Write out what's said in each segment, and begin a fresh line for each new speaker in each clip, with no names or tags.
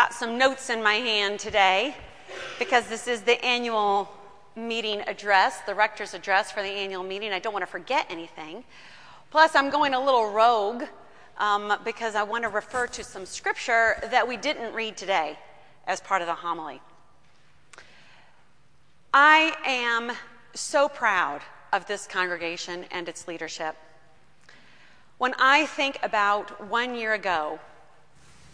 got some notes in my hand today because this is the annual meeting address, the rector's address for the annual meeting. I don't want to forget anything. Plus, I'm going a little rogue um, because I want to refer to some scripture that we didn't read today as part of the homily. I am so proud of this congregation and its leadership. When I think about one year ago,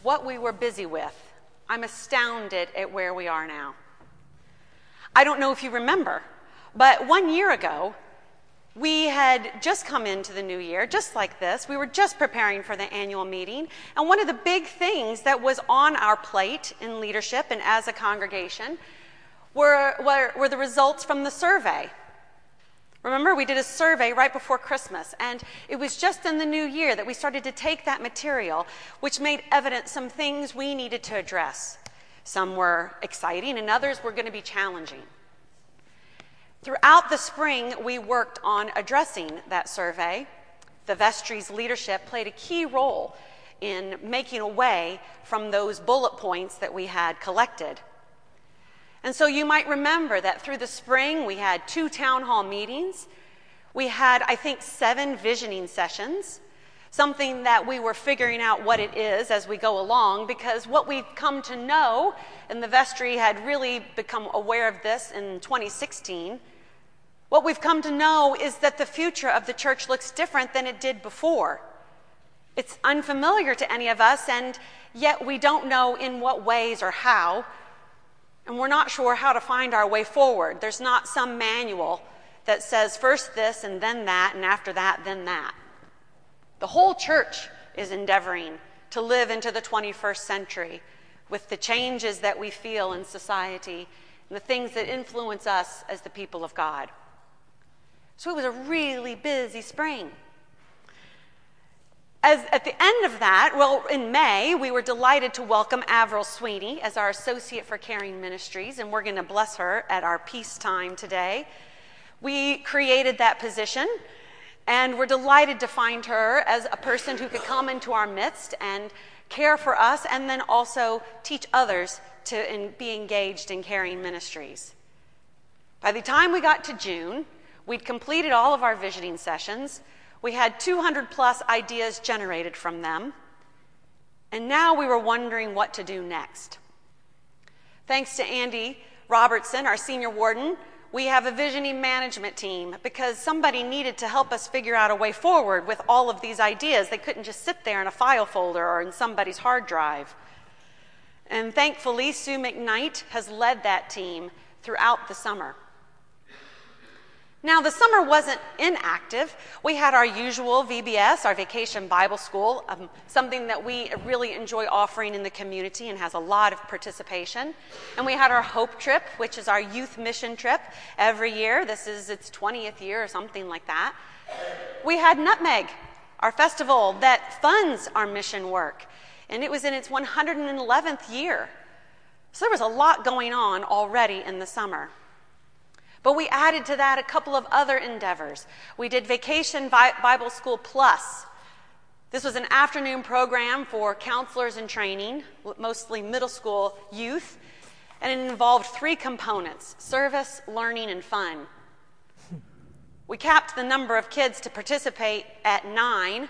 what we were busy with, I'm astounded at where we are now. I don't know if you remember, but one year ago, we had just come into the new year, just like this. We were just preparing for the annual meeting. And one of the big things that was on our plate in leadership and as a congregation were, were, were the results from the survey. Remember, we did a survey right before Christmas, and it was just in the new year that we started to take that material, which made evident some things we needed to address. Some were exciting, and others were going to be challenging. Throughout the spring, we worked on addressing that survey. The vestry's leadership played a key role in making away from those bullet points that we had collected. And so you might remember that through the spring, we had two town hall meetings. We had, I think, seven visioning sessions something that we were figuring out what it is as we go along because what we've come to know, and the vestry had really become aware of this in 2016, what we've come to know is that the future of the church looks different than it did before. It's unfamiliar to any of us, and yet we don't know in what ways or how, and we're not sure how to find our way forward. There's not some manual that says first this and then that, and after that, then that. The whole church is endeavoring to live into the 21st century with the changes that we feel in society and the things that influence us as the people of God. So it was a really busy spring. As, at the end of that, well, in May, we were delighted to welcome Avril Sweeney as our Associate for Caring Ministries, and we're going to bless her at our peace time today. We created that position and we're delighted to find her as a person who could come into our midst and care for us and then also teach others to in, be engaged in caring ministries. By the time we got to June, we'd completed all of our visioning sessions. We had 200 plus ideas generated from them. And now we were wondering what to do next. Thanks to Andy Robertson, our senior warden, we have a visioning management team because somebody needed to help us figure out a way forward with all of these ideas. They couldn't just sit there in a file folder or in somebody's hard drive. And thankfully, Sue McKnight has led that team throughout the summer. Now, the summer wasn't inactive. We had our usual VBS, our Vacation Bible School, um, something that we really enjoy offering in the community and has a lot of participation. And we had our Hope Trip, which is our youth mission trip every year. This is its 20th year or something like that. We had Nutmeg, our festival that funds our mission work, and it was in its 111th year. So there was a lot going on already in the summer. But we added to that a couple of other endeavors. We did Vacation Bible School Plus. This was an afternoon program for counselors in training, mostly middle school youth, and it involved three components service, learning, and fun. We capped the number of kids to participate at nine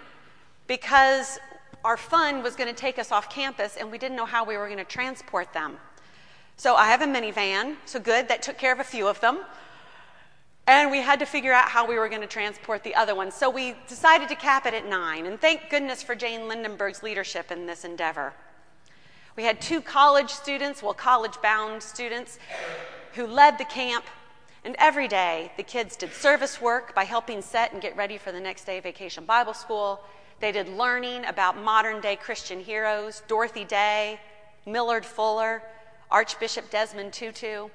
because our fun was going to take us off campus and we didn't know how we were going to transport them. So I have a minivan, so good, that took care of a few of them. And we had to figure out how we were going to transport the other ones. So we decided to cap it at nine. And thank goodness for Jane Lindenberg's leadership in this endeavor. We had two college students, well, college bound students, who led the camp. And every day, the kids did service work by helping set and get ready for the next day of vacation Bible school. They did learning about modern day Christian heroes Dorothy Day, Millard Fuller, Archbishop Desmond Tutu.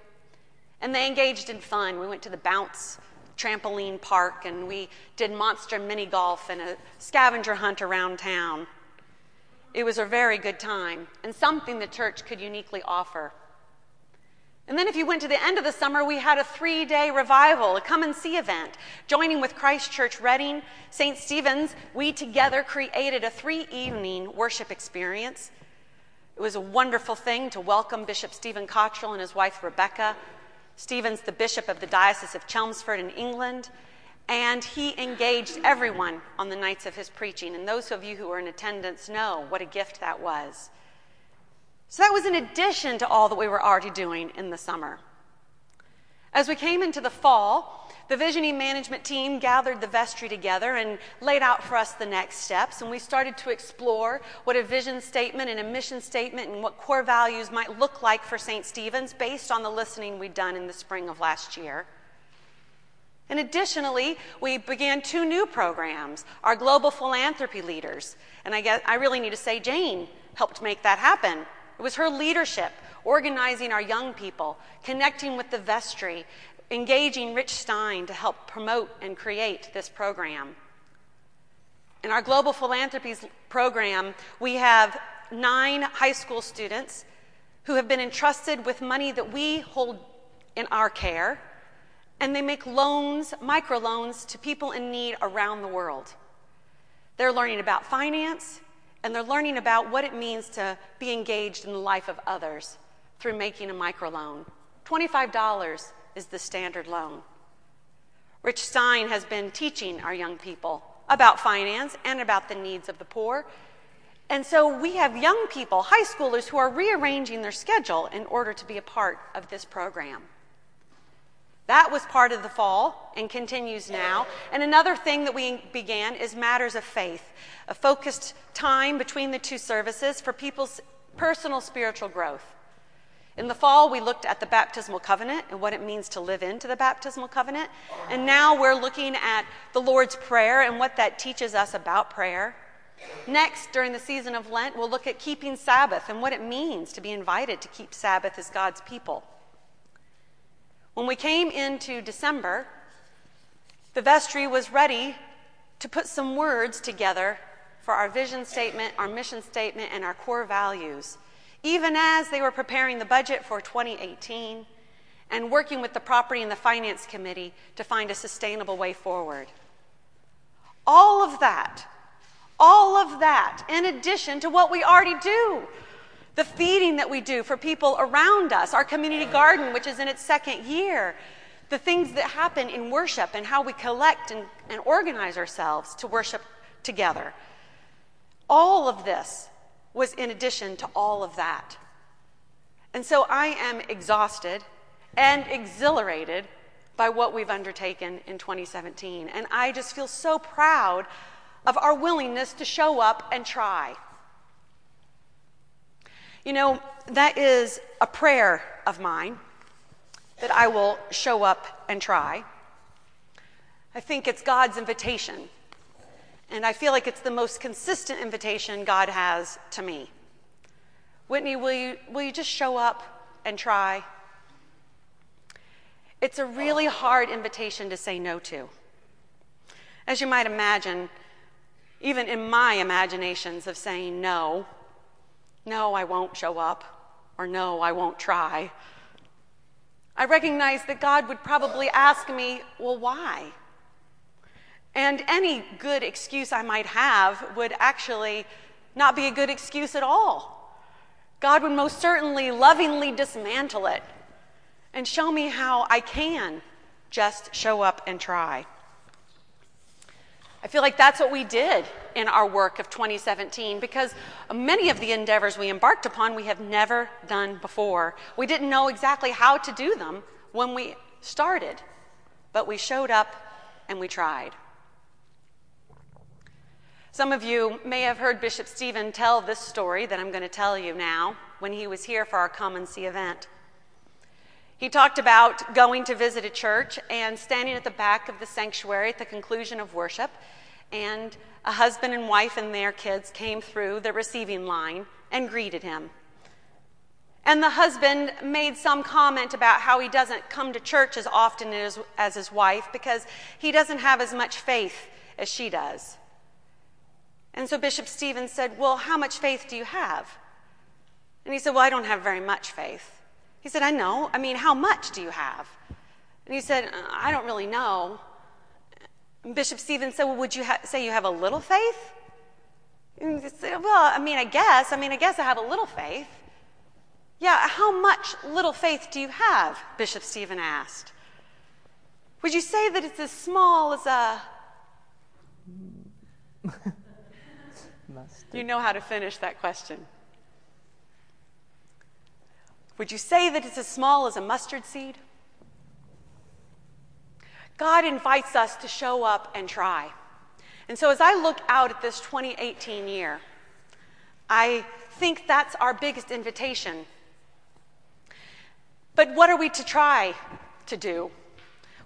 And they engaged in fun. We went to the Bounce trampoline park and we did monster mini golf and a scavenger hunt around town. It was a very good time and something the church could uniquely offer. And then, if you went to the end of the summer, we had a three day revival, a come and see event. Joining with Christ Church Redding, St. Stephen's, we together created a three evening worship experience It was a wonderful thing to welcome Bishop Stephen Cottrell and his wife Rebecca. Stephen's the bishop of the Diocese of Chelmsford in England, and he engaged everyone on the nights of his preaching. And those of you who were in attendance know what a gift that was. So that was in addition to all that we were already doing in the summer. As we came into the fall, the visioning management team gathered the vestry together and laid out for us the next steps, and we started to explore what a vision statement and a mission statement and what core values might look like for St. Stephen's based on the listening we'd done in the spring of last year. And additionally, we began two new programs, our global philanthropy leaders. And I guess I really need to say Jane helped make that happen. It was her leadership organizing our young people, connecting with the vestry, engaging Rich Stein to help promote and create this program. In our Global Philanthropies program, we have nine high school students who have been entrusted with money that we hold in our care, and they make loans, microloans, to people in need around the world. They're learning about finance, and they're learning about what it means to be engaged in the life of others through making a microloan. $25 is the standard loan. Rich Stein has been teaching our young people about finance and about the needs of the poor. And so we have young people, high schoolers, who are rearranging their schedule in order to be a part of this program. That was part of the fall and continues now. And another thing that we began is Matters of Faith, a focused time between the two services for people's personal spiritual growth. In the fall, we looked at the baptismal covenant and what it means to live into the baptismal covenant. And now we're looking at the Lord's Prayer and what that teaches us about prayer. Next, during the season of Lent, we'll look at keeping Sabbath and what it means to be invited to keep Sabbath as God's people. When we came into December, the vestry was ready to put some words together for our vision statement, our mission statement, and our core values even as they were preparing the budget for 2018 and working with the Property and the Finance Committee to find a sustainable way forward. All of that, all of that, in addition to what we already do the feeding that we do for people around us, our community garden, which is in its second year, the things that happen in worship and how we collect and, and organize ourselves to worship together. All of this was in addition to all of that. And so I am exhausted and exhilarated by what we've undertaken in 2017. And I just feel so proud of our willingness to show up and try. You know, that is a prayer of mine that I will show up and try. I think it's God's invitation and I feel like it's the most consistent invitation God has to me. Whitney, will you, will you just show up and try? It's a really hard invitation to say no to. As you might imagine, even in my imaginations of saying no, no, I won't show up, or no, I won't try, I recognize that God would probably ask me, well, why? And any good excuse I might have would actually not be a good excuse at all. God would most certainly lovingly dismantle it and show me how I can just show up and try. I feel like that's what we did in our work of 2017 because many of the endeavors we embarked upon we have never done before. We didn't know exactly how to do them when we started, but we showed up and we tried. Some of you may have heard Bishop Stephen tell this story that I'm going to tell you now when he was here for our Come and See event. He talked about going to visit a church and standing at the back of the sanctuary at the conclusion of worship, and a husband and wife and their kids came through the receiving line and greeted him. And the husband made some comment about how he doesn't come to church as often as, as his wife because he doesn't have as much faith as she does. And so Bishop Stevens said, Well, how much faith do you have? And he said, Well, I don't have very much faith. He said, I know. I mean, how much do you have? And he said, I don't really know. And Bishop Stephen said, Well, would you ha- say you have a little faith? Well, I mean, I guess. I mean, I guess I have a little faith. Yeah, how much little faith do you have? Bishop Stephen asked. Would you say that it's as small as a. you know how to finish that question. Would you say that it's as small as a mustard seed? God invites us to show up and try. And so as I look out at this 2018 year, I think that's our biggest invitation. But what are we to try to do?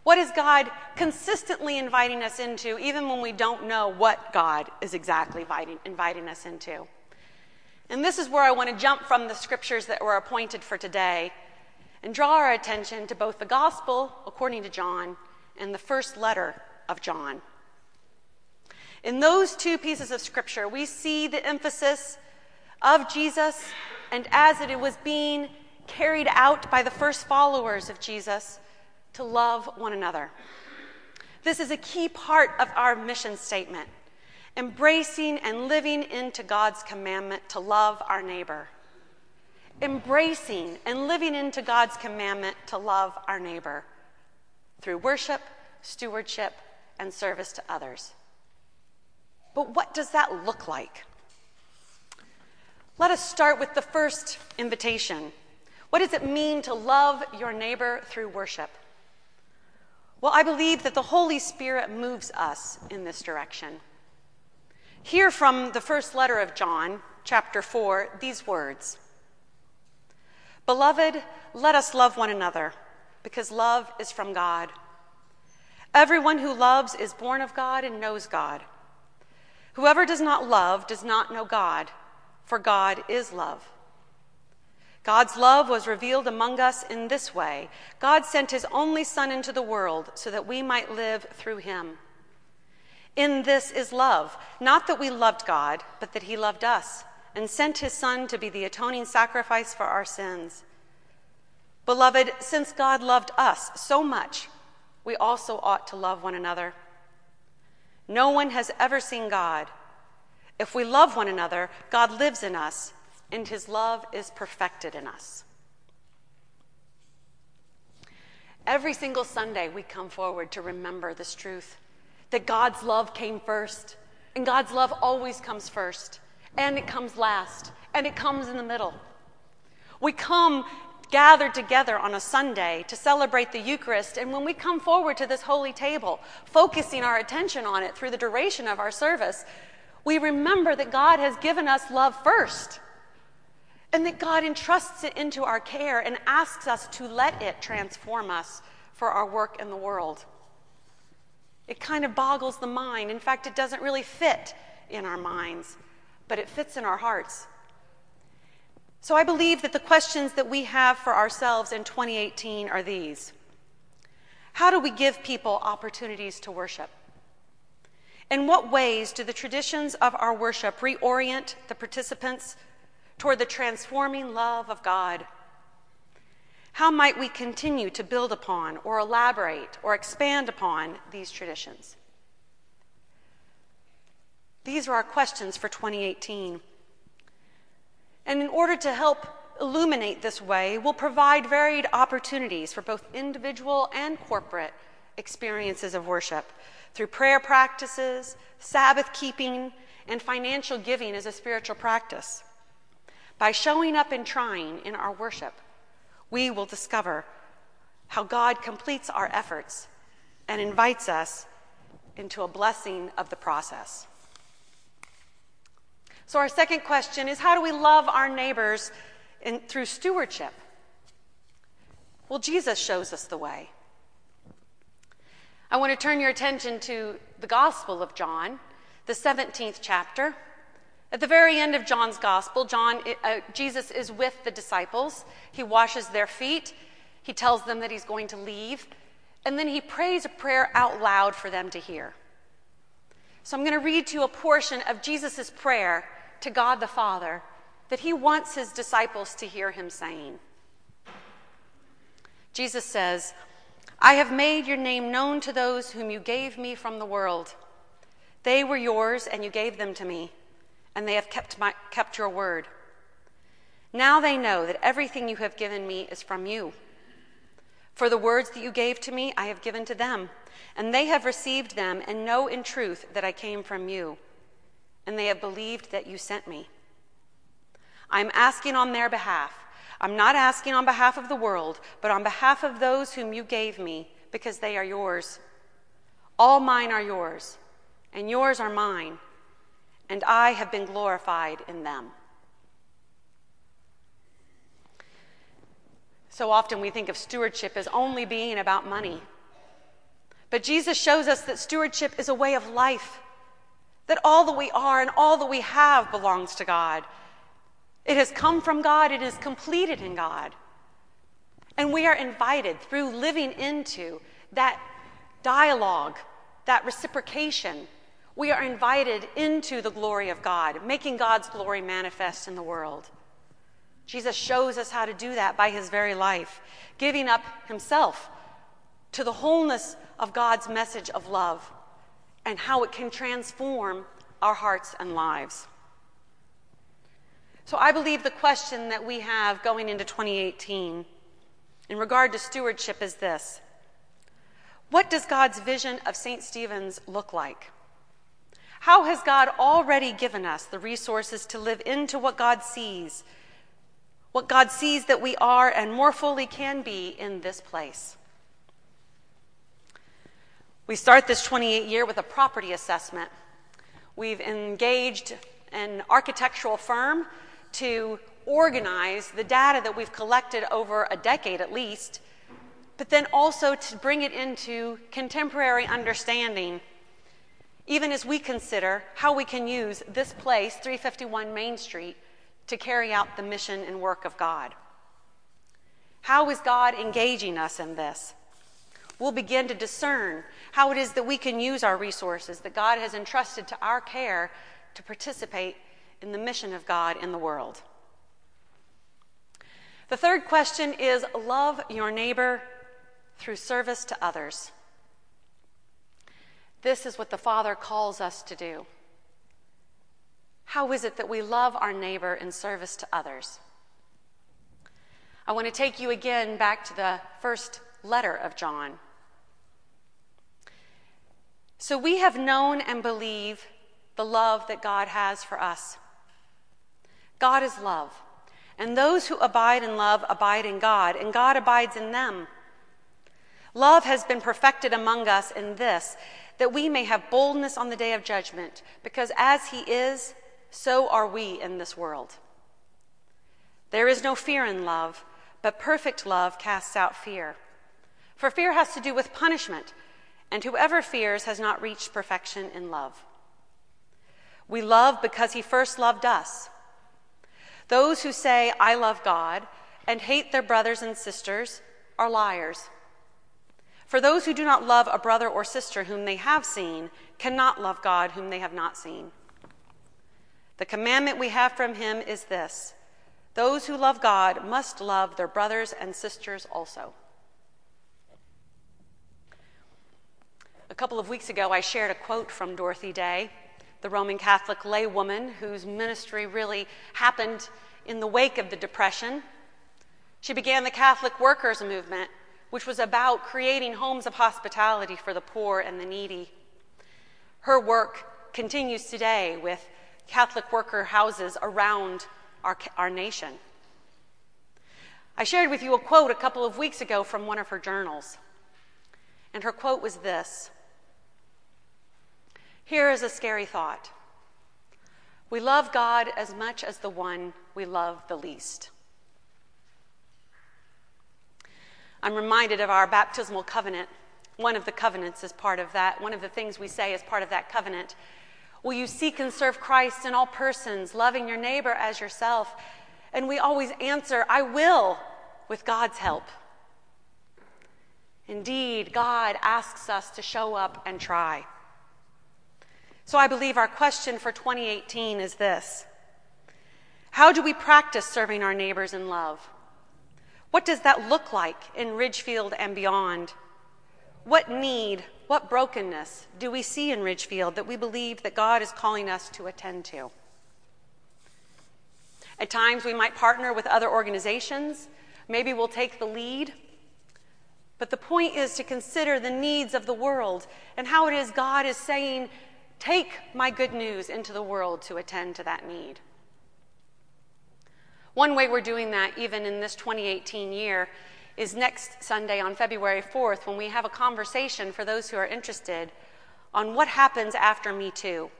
What is God consistently inviting us into, even when we don't know what God is exactly inviting, inviting us into? And this is where I want to jump from the scriptures that were appointed for today and draw our attention to both the gospel, according to John, and the first letter of John. In those two pieces of scripture, we see the emphasis of Jesus and as it was being carried out by the first followers of Jesus to love one another. This is a key part of our mission statement embracing and living into God's commandment to love our neighbor. Embracing and living into God's commandment to love our neighbor through worship, stewardship, and service to others. But what does that look like? Let us start with the first invitation. What does it mean to love your neighbor through worship? Well, I believe that the Holy Spirit moves us in this direction. Hear from the first letter of John, chapter 4, these words Beloved, let us love one another, because love is from God. Everyone who loves is born of God and knows God. Whoever does not love does not know God, for God is love. God's love was revealed among us in this way God sent his only Son into the world so that we might live through him. In this is love, not that we loved God, but that he loved us and sent his Son to be the atoning sacrifice for our sins. Beloved, since God loved us so much, we also ought to love one another. No one has ever seen God. If we love one another, God lives in us, and his love is perfected in us. Every single Sunday, we come forward to remember this truth that God's love came first, and God's love always comes first, and it comes last, and it comes in the middle. We come gathered together on a Sunday to celebrate the Eucharist, and when we come forward to this holy table, focusing our attention on it through the duration of our service, we remember that God has given us love first. And that God entrusts it into our care and asks us to let it transform us for our work in the world. It kind of boggles the mind. In fact, it doesn't really fit in our minds, but it fits in our hearts. So I believe that the questions that we have for ourselves in 2018 are these How do we give people opportunities to worship? In what ways do the traditions of our worship reorient the participants toward the transforming love of God? How might we continue to build upon or elaborate or expand upon these traditions? These are our questions for 2018. And in order to help illuminate this way, we'll provide varied opportunities for both individual and corporate experiences of worship through prayer practices, Sabbath keeping, and financial giving as a spiritual practice. By showing up and trying in our worship, we will discover how God completes our efforts and invites us into a blessing of the process. So, our second question is how do we love our neighbors in, through stewardship? Well, Jesus shows us the way. I want to turn your attention to the Gospel of John, the 17th chapter. At the very end of John's Gospel, John, uh, Jesus is with the disciples. He washes their feet. He tells them that he's going to leave. And then he prays a prayer out loud for them to hear. So I'm going to read to you a portion of Jesus' prayer to God the Father that he wants his disciples to hear him saying. Jesus says, I have made your name known to those whom you gave me from the world. They were yours, and you gave them to me, and they have kept, my, kept your word. Now they know that everything you have given me is from you. For the words that you gave to me, I have given to them, and they have received them and know in truth that I came from you, and they have believed that you sent me. I'm asking on their behalf. I'm not asking on behalf of the world, but on behalf of those whom you gave me, because they are yours. All mine are yours, and yours are mine, and I have been glorified in them. So often we think of stewardship as only being about money. But Jesus shows us that stewardship is a way of life, that all that we are and all that we have belongs to God. It has come from God, it is completed in God. And we are invited through living into that dialogue, that reciprocation. We are invited into the glory of God, making God's glory manifest in the world. Jesus shows us how to do that by his very life, giving up himself to the wholeness of God's message of love and how it can transform our hearts and lives. So I believe the question that we have going into 2018 in regard to stewardship is this What does God's vision of St. Stephen's look like? How has God already given us the resources to live into what God sees what God sees that we are and more fully can be in this place. We start this 28 year with a property assessment. We've engaged an architectural firm to organize the data that we've collected over a decade at least, but then also to bring it into contemporary understanding, even as we consider how we can use this place, 351 Main Street, to carry out the mission and work of God. How is God engaging us in this? We'll begin to discern how it is that we can use our resources that God has entrusted to our care to participate in the mission of God in the world. The third question is love your neighbor through service to others. This is what the Father calls us to do. How is it that we love our neighbor in service to others? I want to take you again back to the first letter of John. So we have known and believe the love that God has for us. God is love, and those who abide in love abide in God, and God abides in them. Love has been perfected among us in this, that we may have boldness on the day of judgment, because as He is, so are we in this world. There is no fear in love, but perfect love casts out fear. For fear has to do with punishment, and whoever fears has not reached perfection in love. We love because he first loved us. Those who say, I love God, and hate their brothers and sisters are liars. For those who do not love a brother or sister whom they have seen cannot love God whom they have not seen. The commandment we have from him is this those who love God must love their brothers and sisters also. A couple of weeks ago, I shared a quote from Dorothy Day, the Roman Catholic laywoman whose ministry really happened in the wake of the Depression. She began the Catholic Workers Movement, which was about creating homes of hospitality for the poor and the needy. Her work continues today with Catholic worker houses around our, our nation. I shared with you a quote a couple of weeks ago from one of her journals. And her quote was this Here is a scary thought. We love God as much as the one we love the least. I'm reminded of our baptismal covenant. One of the covenants is part of that. One of the things we say is part of that covenant Will you seek and serve Christ in all persons, loving your neighbor as yourself? And we always answer, I will, with God's help. Indeed, God asks us to show up and try. So I believe our question for 2018 is this How do we practice serving our neighbors in love? What does that look like in Ridgefield and beyond? What need what brokenness do we see in Ridgefield that we believe that God is calling us to attend to? At times, we might partner with other organizations. Maybe we'll take the lead. But the point is to consider the needs of the world and how it is God is saying, Take my good news into the world to attend to that need. One way we're doing that, even in this 2018 year, is next Sunday on February 4th when we have a conversation for those who are interested on what happens after Me Too.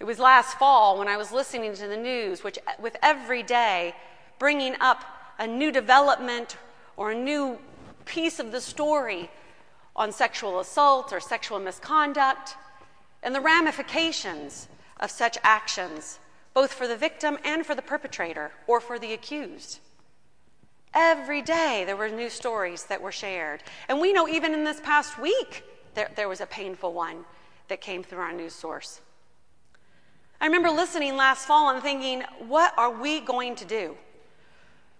It was last fall when I was listening to the news, which uh, with every day bringing up a new development or a new piece of the story on sexual assault or sexual misconduct and the ramifications of such actions, both for the victim and for the perpetrator or for the accused. Every day there were new stories that were shared. And we know even in this past week there, there was a painful one that came through our news source. I remember listening last fall and thinking, what are we going to do?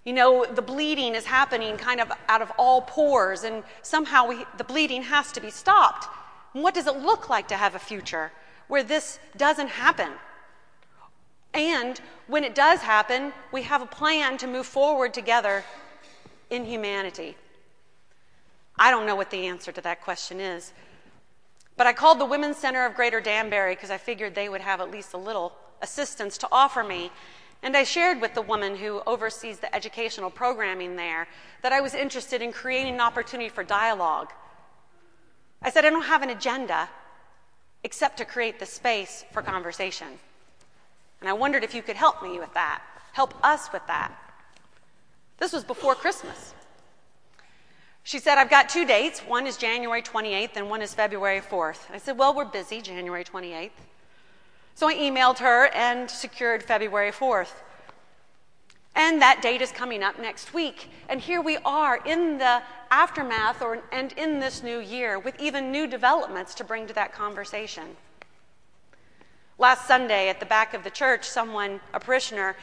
You know, the bleeding is happening kind of out of all pores, and somehow we, the bleeding has to be stopped. And what does it look like to have a future where this doesn't happen? And when it does happen, we have a plan to move forward together in humanity. I don't know what the answer to that question is, but I called the Women's Center of Greater Danbury because I figured they would have at least a little assistance to offer me. And I shared with the woman who oversees the educational programming there that I was interested in creating an opportunity for dialogue. I said, I don't have an agenda except to create the space for conversation. And I wondered if you could help me with that, help us with that. This was before Christmas. She said, I've got two dates. One is January 28th and one is February 4th. I said, Well, we're busy, January 28th. So I emailed her and secured February 4th. And that date is coming up next week. And here we are in the aftermath or, and in this new year with even new developments to bring to that conversation. Last Sunday at the back of the church, someone, a parishioner,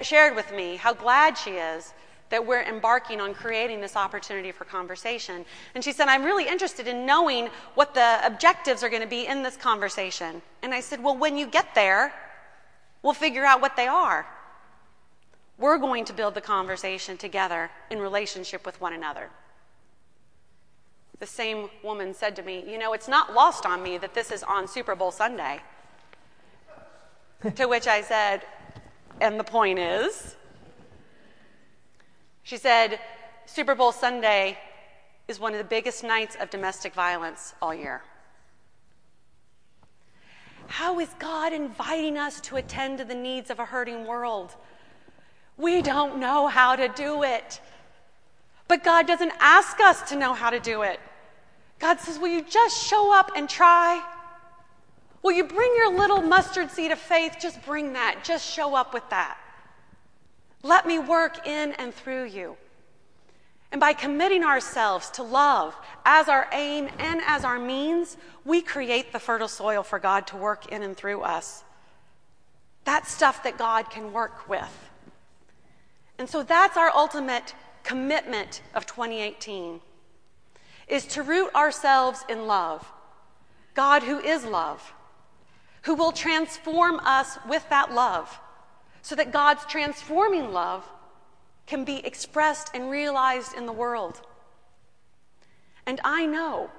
shared with me how glad she is that we're embarking on creating this opportunity for conversation. And she said, I'm really interested in knowing what the objectives are going to be in this conversation. And I said, Well, when you get there, we'll figure out what they are. We're going to build the conversation together in relationship with one another. The same woman said to me, You know, it's not lost on me that this is on Super Bowl Sunday. To which I said, And the point is, she said, Super Bowl Sunday is one of the biggest nights of domestic violence all year. How is God inviting us to attend to the needs of a hurting world? We don't know how to do it. But God doesn't ask us to know how to do it. God says, Will you just show up and try? Will you bring your little mustard seed of faith? Just bring that. Just show up with that. Let me work in and through you. And by committing ourselves to love as our aim and as our means, we create the fertile soil for God to work in and through us. That's stuff that God can work with. And so that's our ultimate commitment of 2018 is to root ourselves in love. God who is love, who will transform us with that love so that God's transforming love can be expressed and realized in the world. And I know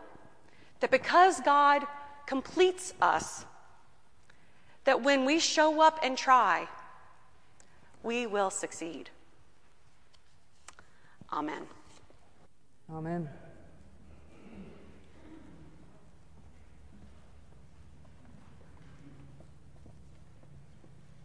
that because God completes us, that when we show up and try, we will succeed. Amen.
Amen.